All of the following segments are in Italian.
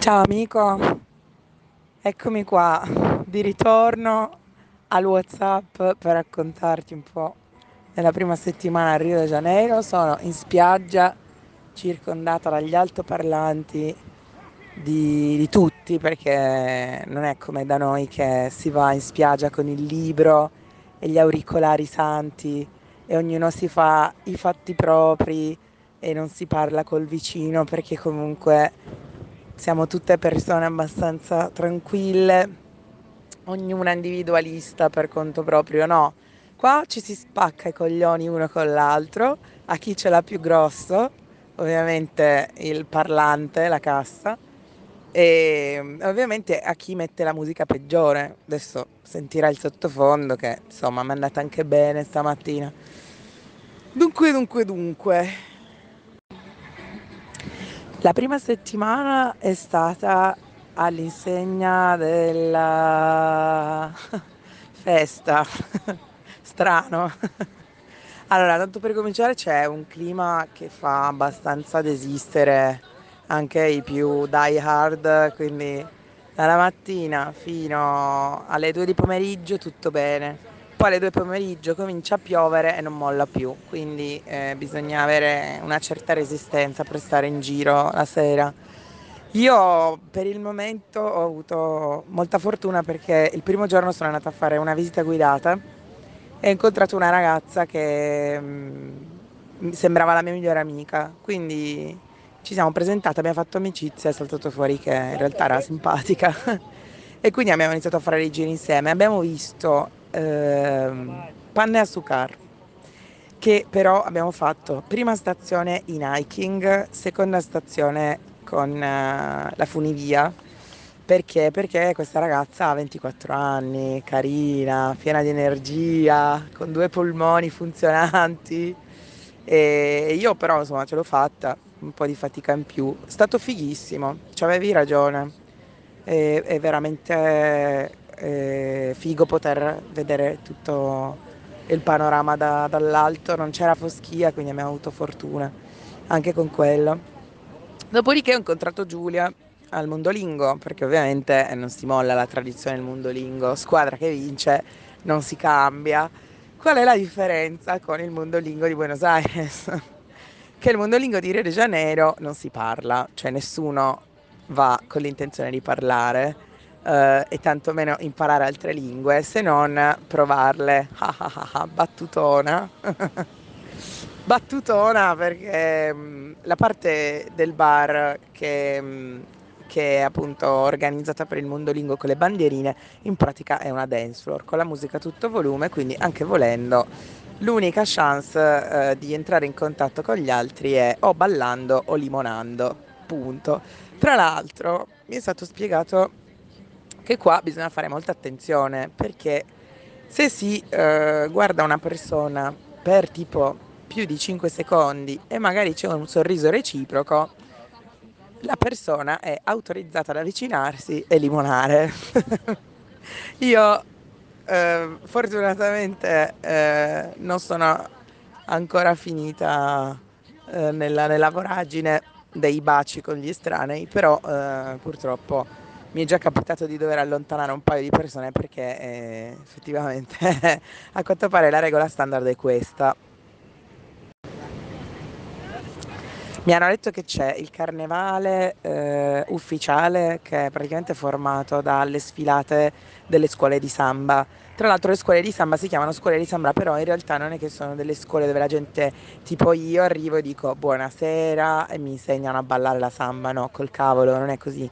Ciao amico, eccomi qua di ritorno al WhatsApp per raccontarti un po' della prima settimana a Rio de Janeiro. Sono in spiaggia circondata dagli altoparlanti di, di tutti perché non è come da noi che si va in spiaggia con il libro e gli auricolari santi e ognuno si fa i fatti propri e non si parla col vicino perché comunque siamo tutte persone abbastanza tranquille, ognuna individualista per conto proprio, no. Qua ci si spacca i coglioni uno con l'altro, a chi ce l'ha più grosso, ovviamente il parlante, la cassa, e ovviamente a chi mette la musica peggiore. Adesso sentirà il sottofondo che insomma mi è andata anche bene stamattina. Dunque, dunque, dunque, la prima settimana è stata all'insegna della festa, strano. Allora, tanto per cominciare c'è un clima che fa abbastanza desistere anche i più die hard, quindi dalla mattina fino alle 2 di pomeriggio tutto bene poi alle due pomeriggio comincia a piovere e non molla più, quindi eh, bisogna avere una certa resistenza per stare in giro la sera. Io per il momento ho avuto molta fortuna perché il primo giorno sono andata a fare una visita guidata e ho incontrato una ragazza che mh, mm, sembrava la mia migliore amica, quindi ci siamo presentati, abbiamo fatto amicizia e è saltato fuori che in realtà era simpatica e quindi abbiamo iniziato a fare le giri insieme. Abbiamo visto Ehm, panne a sucar che però abbiamo fatto prima stazione in hiking, seconda stazione con uh, la funivia. Perché? Perché questa ragazza ha 24 anni, carina, piena di energia, con due polmoni funzionanti. E io però insomma ce l'ho fatta, un po' di fatica in più. È stato fighissimo, ci avevi ragione. È, è veramente eh, figo poter vedere tutto il panorama da, dall'alto, non c'era foschia, quindi abbiamo avuto fortuna anche con quello. Dopodiché ho incontrato Giulia al Mondolingo, perché ovviamente non si molla la tradizione del Mondolingo, squadra che vince non si cambia. Qual è la differenza con il Mondolingo di Buenos Aires? che il Mondolingo di Rio de Janeiro non si parla, cioè nessuno va con l'intenzione di parlare eh, e tantomeno imparare altre lingue se non provarle. Battutona. Battutona perché mh, mm, la parte del bar che, mh, mm, che è appunto organizzata per il mondo lingo con le bandierine, in pratica è una dance floor con la musica a tutto volume, quindi anche volendo l'unica chance eh, di entrare in contatto con gli altri è o ballando o limonando, punto. Tra l'altro mi è stato spiegato che qua bisogna fare molta attenzione perché se si eh, guarda una persona per tipo più di 5 secondi e magari c'è un sorriso reciproco, la persona è autorizzata ad avvicinarsi e limonare. Io eh, fortunatamente eh, non sono ancora finita eh, nella, nella voragine dei baci con gli estranei, però eh, purtroppo mi è già capitato di dover allontanare un paio di persone perché eh, effettivamente a quanto pare la regola standard è questa. Mi hanno detto che c'è il carnevale eh, ufficiale che è praticamente formato dalle sfilate delle scuole di samba. Tra l'altro le scuole di samba si chiamano scuole di samba, però in realtà non è che sono delle scuole dove la gente tipo io arrivo e dico buonasera e mi insegnano a ballare la samba, no, col cavolo, non è così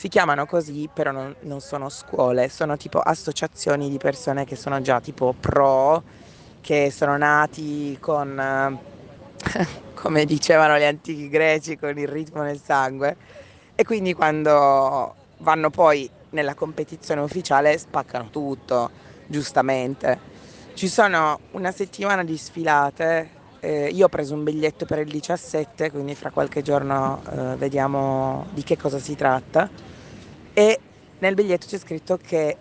si chiamano così, però non, non, sono scuole, sono tipo associazioni di persone che sono già tipo pro, che sono nati con, come dicevano gli antichi greci, con il ritmo nel sangue. E quindi quando vanno poi nella competizione ufficiale spaccano tutto, giustamente. Ci sono una settimana di sfilate, eh, io ho preso un biglietto per il 17, quindi fra qualche giorno eh, vediamo di che cosa si tratta e nel biglietto c'è scritto che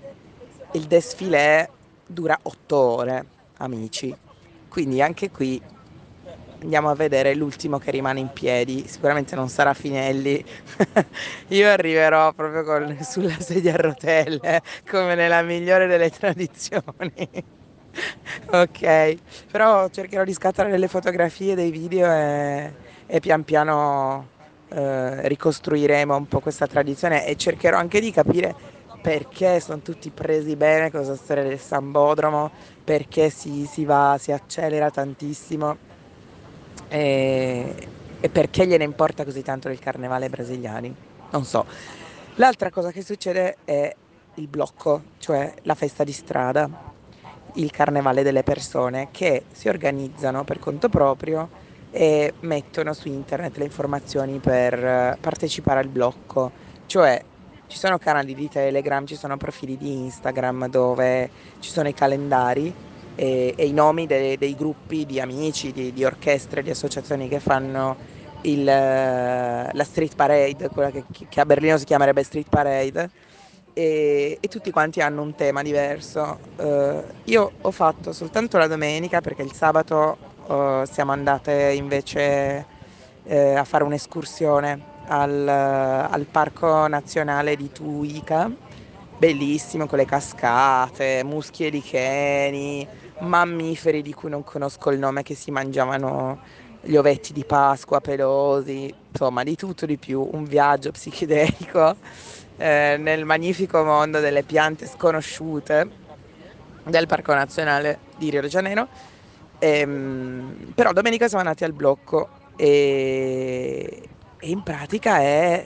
il desfilé dura otto ore, amici. Quindi anche qui andiamo a vedere l'ultimo che rimane in piedi, sicuramente non sarà Finelli, io arriverò proprio con, sulla sedia a rotelle, come nella migliore delle tradizioni. Ok, però cercherò di scattare delle fotografie, dei video e, e pian piano eh, ricostruiremo un po' questa tradizione e cercherò anche di capire perché sono tutti presi bene con questa storia del Sambodromo, perché si, si va, si accelera tantissimo e, e perché gliene importa così tanto del carnevale brasiliani. Non so. L'altra cosa che succede è il blocco, cioè la festa di strada, il carnevale delle persone che si organizzano per conto proprio e mettono su internet le informazioni per partecipare al blocco, cioè ci sono canali di Telegram, ci sono profili di Instagram dove ci sono i calendari e, e i nomi dei, dei, gruppi di amici, di, di, orchestre, di associazioni che fanno il, la street parade, quella che, che, a Berlino si chiamerebbe street parade. E, e tutti quanti hanno un tema diverso. Uh, io ho fatto soltanto la domenica perché il sabato uh, siamo andate invece uh, a fare un'escursione al, al Parco Nazionale di Tuica, bellissimo con le cascate, muschi licheni, mammiferi di cui non conosco il nome che si mangiavano gli ovetti di Pasqua pelosi, insomma di tutto di più, un viaggio psichedelico eh, nel magnifico mondo delle piante sconosciute del Parco Nazionale di Rio de Janeiro. Ehm, però domenica siamo andati al blocco e, e in pratica è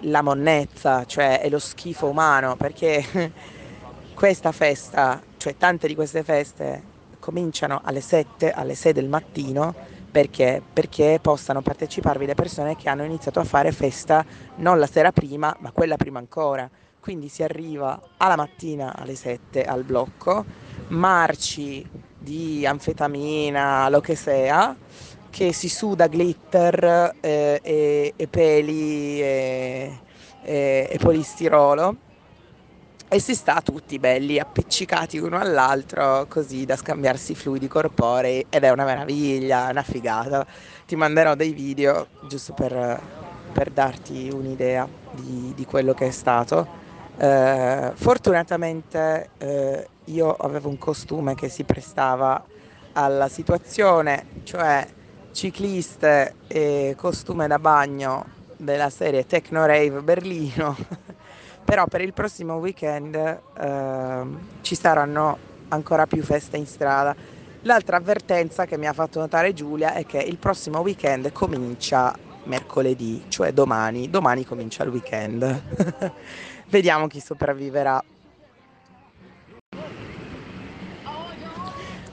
la monnezza, cioè è lo schifo umano, perché questa festa, cioè tante di queste feste cominciano alle 7, alle 6 del mattino, perché? Perché possano parteciparvi le persone che hanno iniziato a fare festa non la sera prima, ma quella prima ancora. Quindi si arriva alla mattina alle 7 al blocco, marci di anfetamina, lo che sia, che si suda glitter eh, e, e, peli e, e, e polistirolo e si sta tutti belli appiccicati uno all'altro così da scambiarsi fluidi corporei ed è una meraviglia, una figata. Ti manderò dei video giusto per, per darti un'idea di, di, quello che è stato. Eh, fortunatamente eh, io avevo un costume che si prestava alla situazione, cioè cicliste e costume da bagno della serie Techno Rave Berlino, però per il prossimo weekend eh, ci saranno ancora più feste in strada. L'altra avvertenza che mi ha fatto notare Giulia è che il prossimo weekend comincia mercoledì, cioè domani, domani comincia il weekend. Vediamo chi sopravviverà.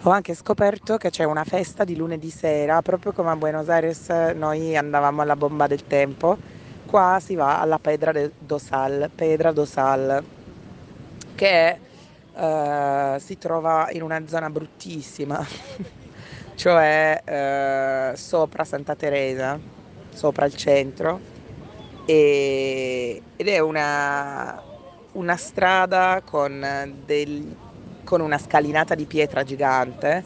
Ho anche scoperto che c'è una festa di lunedì sera, proprio come a Buenos Aires noi andavamo alla bomba del tempo, qua si va alla Pedra do Sal, Pedra do Sal, che eh, si trova in una zona bruttissima, cioè eh, sopra Santa Teresa, sopra il centro, e, ed è una, una strada con degli con una scalinata di pietra gigante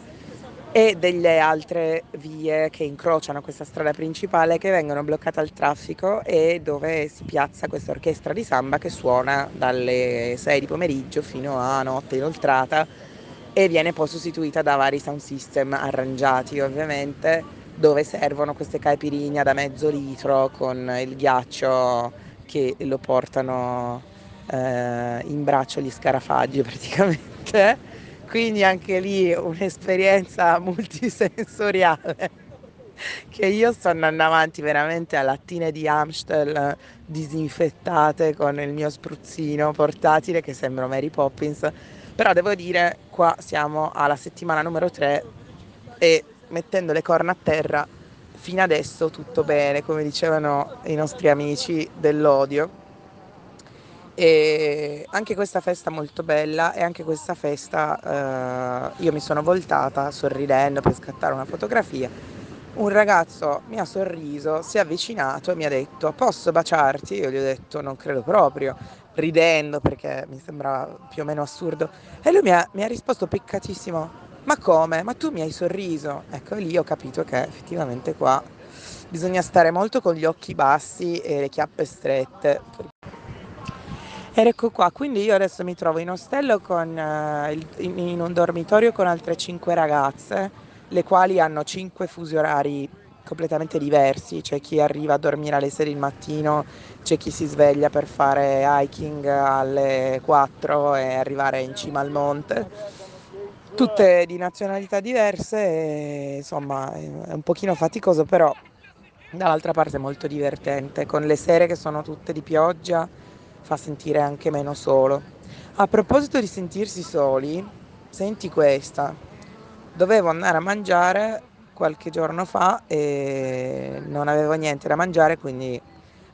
e delle altre vie che incrociano questa strada principale che vengono bloccate al traffico e dove si piazza questa orchestra di samba che suona dalle 6 di pomeriggio fino a notte inoltrata e viene poi sostituita da vari sound system arrangiati ovviamente dove servono queste caipirinha da mezzo litro con il ghiaccio che lo portano eh, in braccio gli scarafaggi praticamente quindi anche lì un'esperienza multisensoriale che io sto andando avanti veramente a lattine di Amstel disinfettate con il mio spruzzino portatile che sembra Mary Poppins, però devo dire qua siamo alla settimana numero 3 e mettendo le corna a terra fino adesso tutto bene, come dicevano i nostri amici dell'odio e anche questa festa molto bella e anche questa festa eh, io mi sono voltata sorridendo per scattare una fotografia. Un ragazzo mi ha sorriso, si è avvicinato e mi ha detto posso baciarti? Io gli ho detto non credo proprio, ridendo perché mi sembrava più o meno assurdo. E lui mi ha, mi ha risposto piccatissimo ma come? Ma tu mi hai sorriso? Ecco, lì ho capito che effettivamente qua bisogna stare molto con gli occhi bassi e le chiappe strette. Ed ecco qua, quindi io adesso mi trovo in ostello con, uh, in un dormitorio con altre cinque ragazze, le quali hanno cinque fusi orari completamente diversi, c'è chi arriva a dormire alle 6 del mattino, c'è chi si sveglia per fare hiking alle 4 e arrivare in cima al monte, tutte di nazionalità diverse, e, insomma è un pochino faticoso però dall'altra parte è molto divertente, con le sere che sono tutte di pioggia fa sentire anche meno solo. A proposito di sentirsi soli, senti questa, dovevo andare a mangiare qualche giorno fa e non avevo niente da mangiare, quindi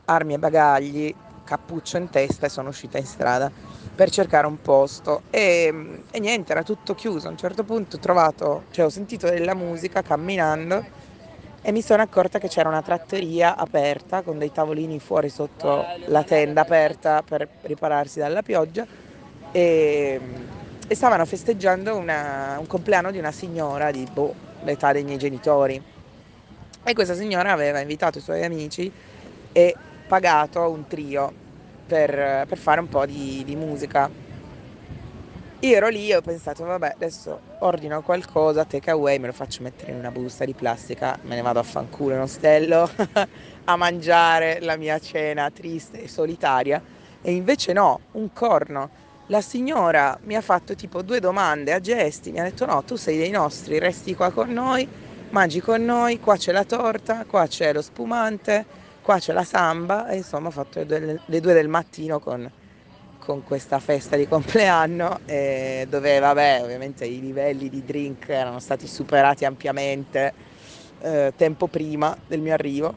armi e bagagli, cappuccio in testa e sono uscita in strada per cercare un posto e, e niente, era tutto chiuso. A un certo punto ho trovato, cioè ho sentito della musica camminando e mi sono accorta che c'era una trattoria aperta con dei tavolini fuori sotto la tenda aperta per ripararsi dalla pioggia e, e stavano festeggiando una, un compleanno di una signora di boh, l'età dei miei genitori. E questa signora aveva invitato i suoi amici e pagato un trio per, per fare un po' di, di musica. Io ero lì e ho pensato, vabbè, adesso ordino qualcosa, take away, me lo faccio mettere in una busta di plastica, me ne vado a fanculo in ostello a mangiare la mia cena triste e solitaria. E invece no, un corno la signora mi ha fatto tipo due domande a gesti, mi ha detto no, tu sei dei nostri, resti qua con noi, mangi con noi, qua c'è la torta, qua c'è lo spumante, qua c'è la samba e insomma ho fatto le due, del mattino con, con, questa festa di compleanno eh, dove vabbè ovviamente i livelli di drink erano stati superati ampiamente eh, tempo prima del mio arrivo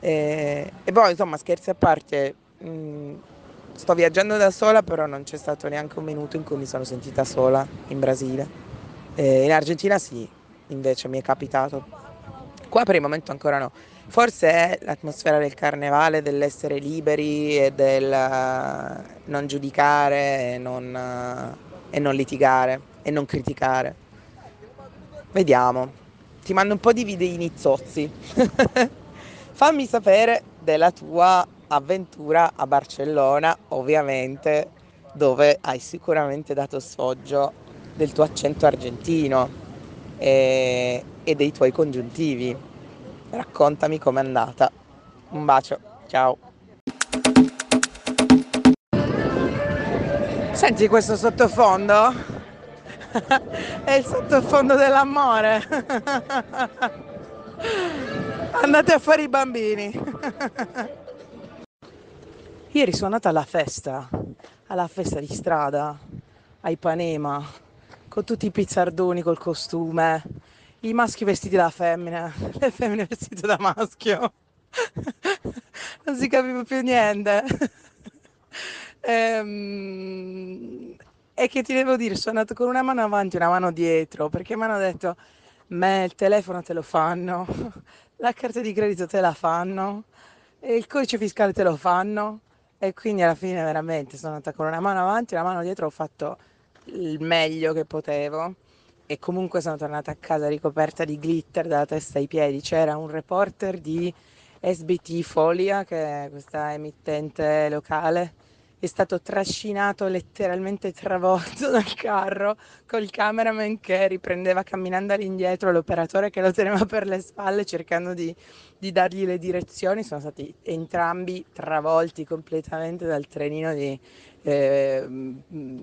e, e poi insomma scherzi a parte mh, Sto viaggiando da sola, però non c'è stato neanche un minuto in cui mi sono sentita sola in Brasile. E in Argentina sì, invece mi è capitato. Qua per il momento ancora no. Forse è l'atmosfera del carnevale, dell'essere liberi e del uh, non giudicare e non, uh, e non litigare e non criticare. Vediamo. Ti mando un po' di videini zozzi. Fammi sapere della tua avventura a Barcellona, ovviamente, dove hai sicuramente dato sfoggio del tuo accento argentino e, e dei tuoi congiuntivi. Raccontami com'è andata. Un bacio, ciao. Senti questo sottofondo? È il sottofondo dell'amore. Andate a fare i bambini. Ieri sono andata alla festa, alla festa di strada, a Ipanema, con tutti i pizzardoni col costume, i maschi vestiti da femmina, le femmine vestite da maschio. non si capiva più niente. ehm, e che ti devo dire, sono andata con una mano avanti e una mano dietro, perché mi hanno detto, me il telefono te lo fanno, la carta di credito te la fanno, il codice fiscale te lo fanno? E quindi alla fine veramente sono andata con una mano avanti e una mano dietro, ho fatto il meglio che potevo e comunque sono tornata a casa ricoperta di glitter dalla testa ai piedi. C'era un reporter di SBT Folia, che è questa emittente locale, è stato trascinato, letteralmente travolto dal carro col cameraman che riprendeva camminando all'indietro, l'operatore che lo teneva per le spalle cercando di, di dargli le direzioni. Sono stati entrambi travolti completamente dal trenino di eh,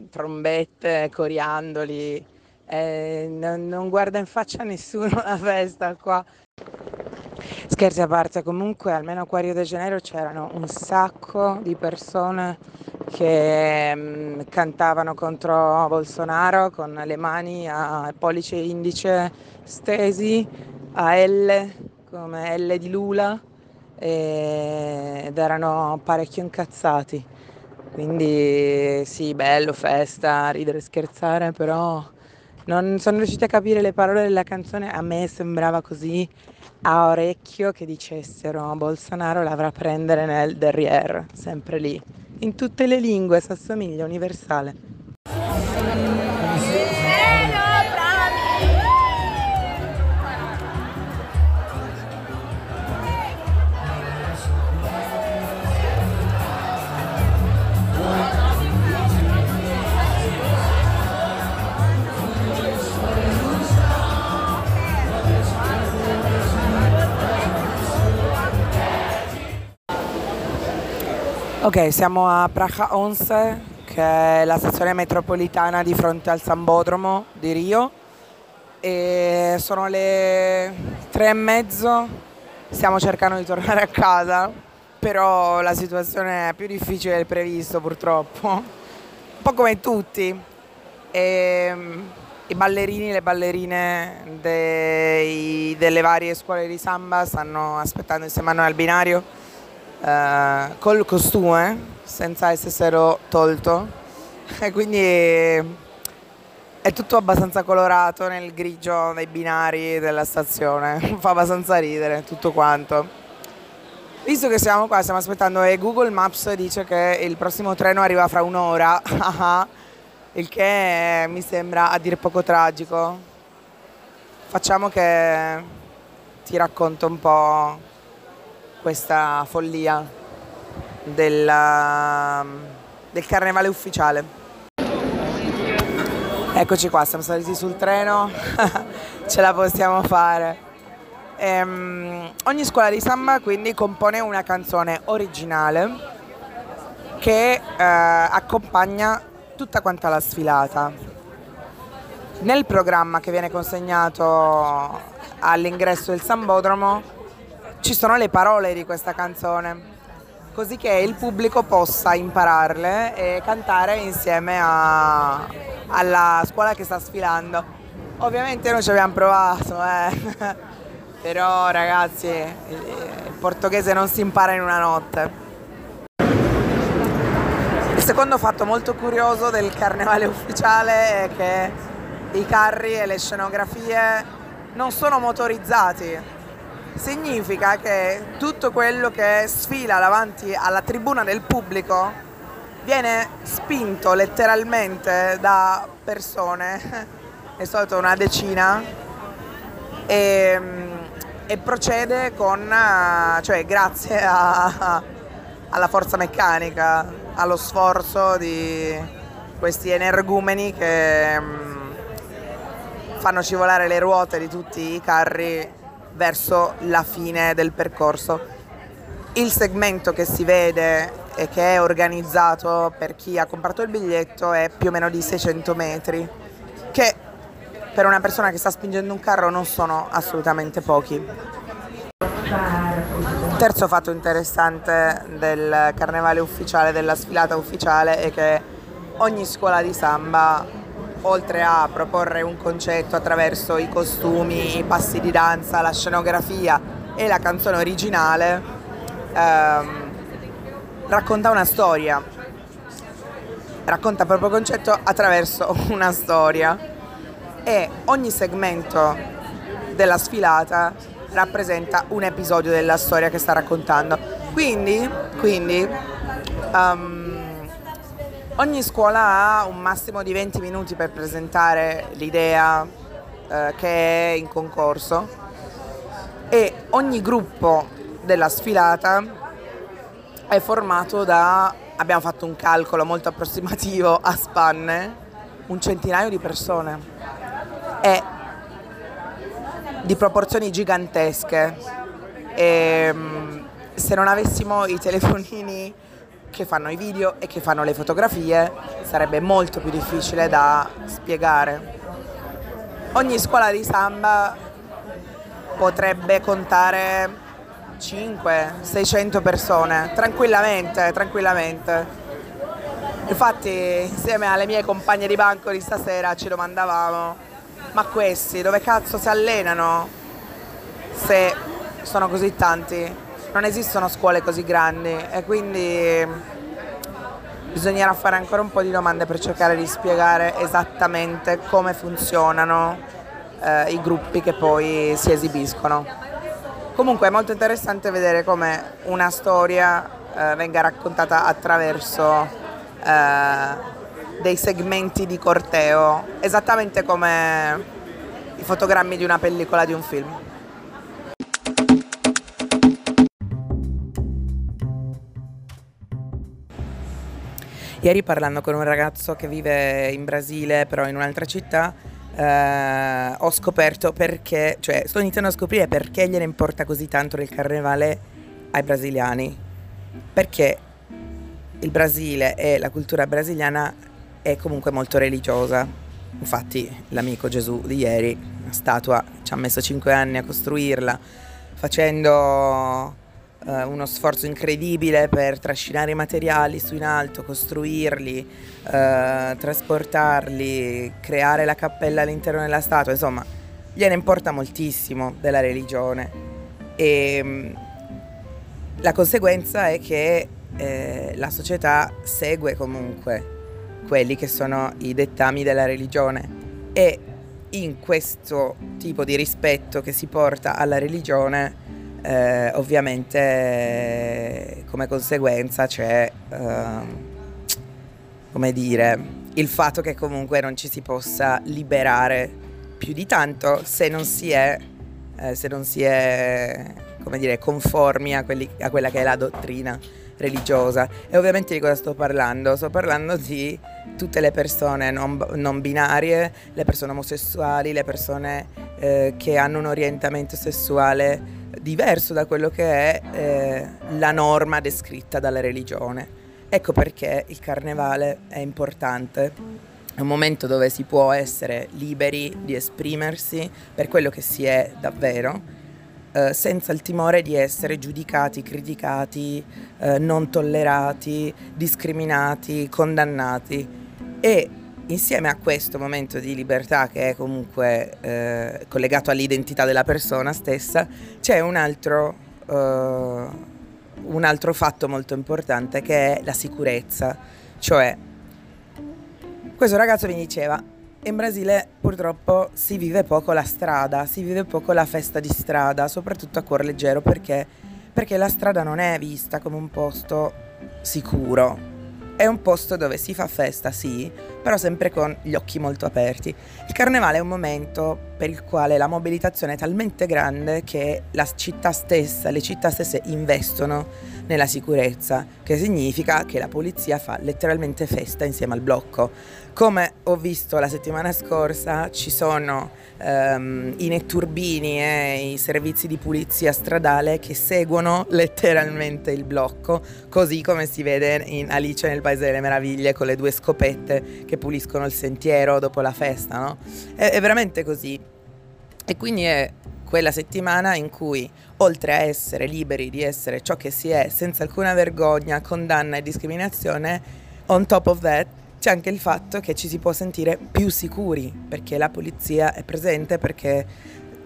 trombette, coriandoli. Eh, non, guarda in faccia nessuno la festa qua. Scherzi a parte, comunque almeno a Rio de Janeiro c'erano un sacco di persone che mh, mm, cantavano contro Bolsonaro con le mani a pollice e indice stesi a L come L di Lula ed erano parecchio incazzati. Quindi sì, bello, festa, ridere e scherzare, però non sono riuscita a capire le parole della canzone, a me sembrava così a orecchio che dicessero Bolsonaro l'avrà a prendere nel derrière, sempre lì, in tutte le lingue, si assomiglia universale. Ok, siamo a Praja 11, che è la stazione metropolitana di fronte al Sambodromo di Rio. E sono le tre e mezzo, stiamo cercando di tornare a casa, però la situazione è più difficile del previsto purtroppo, un po' come tutti. E, I ballerini e le ballerine dei, delle varie scuole di samba stanno aspettando insieme a noi al binario uh, col costume senza esserselo tolto e quindi è tutto abbastanza colorato nel grigio dei binari della stazione, fa abbastanza ridere tutto quanto. Visto che siamo qua, stiamo aspettando e Google Maps dice che il prossimo treno arriva fra un'ora, il che mi sembra a dire poco tragico. Facciamo che ti racconto un po' questa follia della, del carnevale ufficiale. Eccoci qua, siamo saliti sul treno, ce la possiamo fare. Ehm, ogni scuola di samba quindi compone una canzone originale che eh, accompagna tutta quanta la sfilata. Nel programma che viene consegnato all'ingresso del Sambodromo ci sono le parole di questa canzone, così che il pubblico possa impararle e cantare insieme a, alla scuola che sta sfilando. Ovviamente noi ci abbiamo provato, eh. però ragazzi il portoghese non si impara in una notte. Il secondo fatto molto curioso del carnevale ufficiale è che i carri e le scenografie non sono motorizzati, significa che tutto quello che sfila davanti alla tribuna del pubblico viene spinto letteralmente da persone, è solito una decina, e, e procede con, cioè grazie a, alla forza meccanica, allo sforzo di questi energumeni che mm, fanno scivolare le ruote di tutti i carri verso la fine del percorso. Il segmento che si vede e che è organizzato per chi ha comprato il biglietto è più o meno di 600 metri, che per una persona che sta spingendo un carro non sono assolutamente pochi. Terzo fatto interessante del carnevale ufficiale, della sfilata ufficiale, è che ogni scuola di samba oltre a proporre un concetto attraverso i costumi, i passi di danza, la scenografia e la canzone originale, ehm, racconta una storia, racconta il proprio concetto attraverso una storia e ogni segmento della sfilata rappresenta un episodio della storia che sta raccontando. Quindi, quindi um, Ogni scuola ha un massimo di 20 minuti per presentare l'idea eh, che è in concorso e ogni gruppo della sfilata è formato da, abbiamo fatto un calcolo molto approssimativo a spanne, un centinaio di persone e di proporzioni gigantesche. E, mm, se non avessimo i telefonini che fanno i video e che fanno le fotografie sarebbe molto più difficile da spiegare. Ogni scuola di samba potrebbe contare 500-600 persone, tranquillamente, tranquillamente. Infatti insieme alle mie compagne di banco di stasera ci domandavamo, ma questi dove cazzo si allenano se sono così tanti? Non esistono scuole così grandi e quindi bisognerà fare ancora un po' di domande per cercare di spiegare esattamente come funzionano eh, i gruppi che poi si esibiscono. Comunque è molto interessante vedere come una storia eh, venga raccontata attraverso eh, dei segmenti di corteo, esattamente come i fotogrammi di una pellicola, di un film. Ieri parlando con un ragazzo che vive in Brasile, però in un'altra città, eh, ho scoperto perché, cioè sto iniziando a scoprire perché gliene importa così tanto del carnevale ai brasiliani. Perché il Brasile e la cultura brasiliana è comunque molto religiosa. Infatti l'amico Gesù di ieri, una statua, ci ha messo cinque anni a costruirla, facendo eh, uno sforzo incredibile per trascinare i materiali su in alto, costruirli, eh, trasportarli, creare la cappella all'interno della statua, insomma, gliene importa moltissimo della religione. E mm, la conseguenza è che eh, la società segue comunque quelli che sono i dettami della religione e in questo tipo di rispetto che si porta alla religione eh, ovviamente come conseguenza c'è, eh, come dire, il fatto che comunque non ci si possa liberare più di tanto se non si è, eh, se non si è come dire, conformi a, quelli, a quella che è la dottrina religiosa. E ovviamente di cosa sto parlando? Sto parlando di tutte le persone non, non binarie, le persone omosessuali, le persone eh, che hanno un orientamento sessuale diverso da quello che è eh, la norma descritta dalla religione. Ecco perché il carnevale è importante, è un momento dove si può essere liberi di esprimersi per quello che si è davvero, eh, senza il timore di essere giudicati, criticati, eh, non tollerati, discriminati, condannati. E insieme a questo momento di libertà che è comunque eh, collegato all'identità della persona stessa, c'è un altro, uh, un altro fatto molto importante che è la sicurezza. Cioè, questo ragazzo mi diceva, in Brasile purtroppo si vive poco la strada, si vive poco la festa di strada, soprattutto a cuor leggero perché, perché la strada non è vista come un posto sicuro, è un posto dove si fa festa, sì, però sempre con gli occhi molto aperti. Il carnevale è un momento per il quale la mobilitazione è talmente grande che la città stessa, le città stesse investono nella sicurezza, che significa che la polizia fa letteralmente festa insieme al blocco. Come ho visto la settimana scorsa, ci sono um, i netturbini e i servizi di pulizia stradale che seguono letteralmente il blocco, così come si vede in Alice nel Paese delle Meraviglie con le due scopette che puliscono il sentiero dopo la festa, no? È, è veramente così. E quindi è quella settimana in cui, oltre a essere liberi di essere ciò che si è senza alcuna vergogna, condanna e discriminazione, on top of that c'è anche il fatto che ci si può sentire più sicuri perché la polizia è presente, perché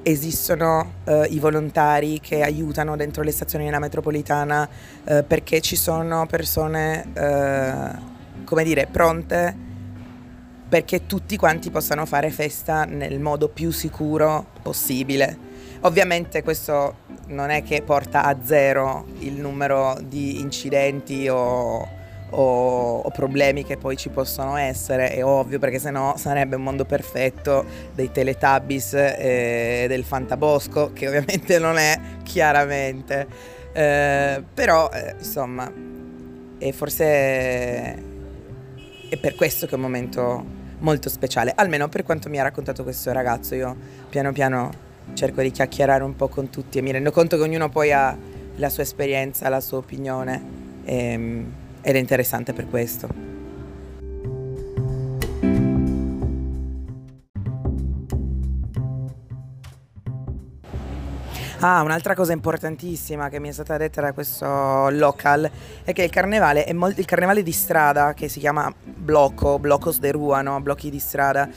esistono uh, i volontari che aiutano dentro le stazioni della metropolitana, uh, perché ci sono persone, uh, come dire, pronte perché tutti quanti possano fare festa nel modo più sicuro possibile. Ovviamente questo non è che porta a zero il numero di incidenti o o, o, problemi che poi ci possono essere, è ovvio perché sennò sarebbe un mondo perfetto dei Teletubbies e del Fantabosco, che ovviamente non è chiaramente, eh, però eh, insomma, e forse è per questo che è un momento molto speciale, almeno per quanto mi ha raccontato questo ragazzo, io piano piano cerco di chiacchierare un po' con tutti e mi rendo conto che ognuno poi ha la sua esperienza, la sua opinione. E, ehm, ed è interessante per questo. Ah, un'altra cosa importantissima che mi è stata detta da questo local è che il carnevale, è molto, il carnevale di strada, che si chiama blocco, bloccos de rua, no? blocchi di strada,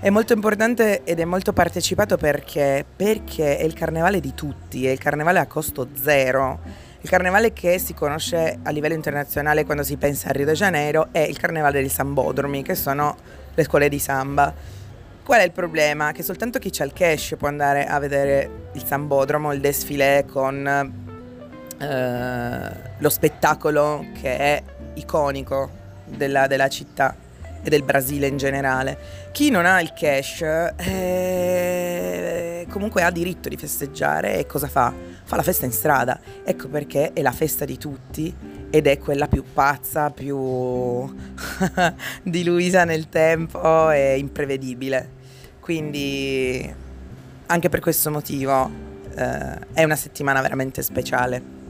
è molto importante ed è molto partecipato perché, perché è il carnevale di tutti, è il carnevale a costo zero il carnevale che si conosce a livello internazionale quando si pensa a Rio de Janeiro è il carnevale dei sambodromi, che sono le scuole di samba. Qual è il problema? Che soltanto chi ha il cash può andare a vedere il sambodromo, il desfilé con eh, lo spettacolo che è iconico della, della città e del Brasile in generale. Chi non ha il cash eh, comunque ha diritto di festeggiare e cosa fa? Fa la festa in strada. Ecco perché è la festa di tutti ed è quella più pazza, più diluisa nel tempo e imprevedibile. Quindi anche per questo motivo eh, è una settimana veramente speciale.